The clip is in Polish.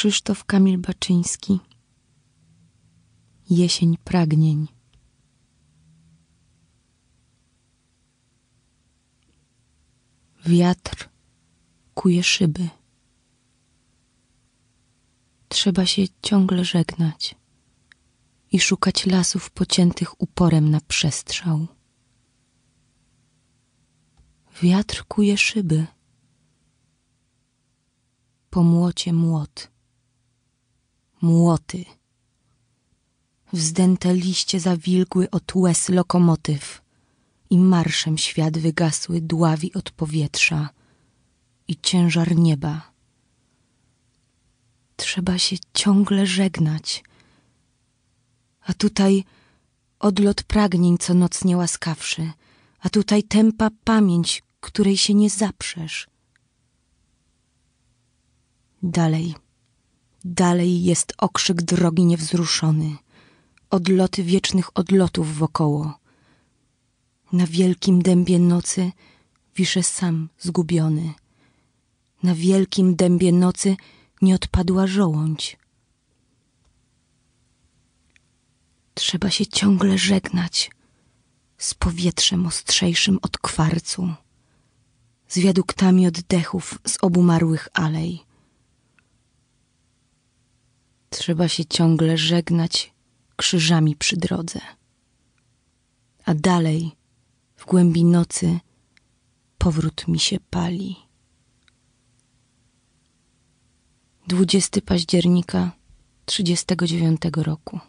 Krzysztof Kamil Baczyński Jesień pragnień Wiatr kuje szyby Trzeba się ciągle żegnać i szukać lasów pociętych uporem na przestrzał. Wiatr kuje szyby. Po młocie młot. Młoty. Wzdęte liście zawilgły od łez lokomotyw i marszem świat wygasły dławi od powietrza i ciężar nieba. Trzeba się ciągle żegnać. A tutaj odlot pragnień co noc niełaskawszy, a tutaj tępa pamięć, której się nie zaprzesz. Dalej, dalej jest okrzyk drogi niewzruszony, odloty wiecznych odlotów wokoło. Na wielkim dębie nocy wiszę sam zgubiony. Na wielkim dębie nocy nie odpadła żołądź. Trzeba się ciągle żegnać z powietrzem ostrzejszym od kwarcu z wiaduktami oddechów z obumarłych alej. Trzeba się ciągle żegnać krzyżami przy drodze. A dalej, w głębi nocy, powrót mi się pali. 20 października 39 roku.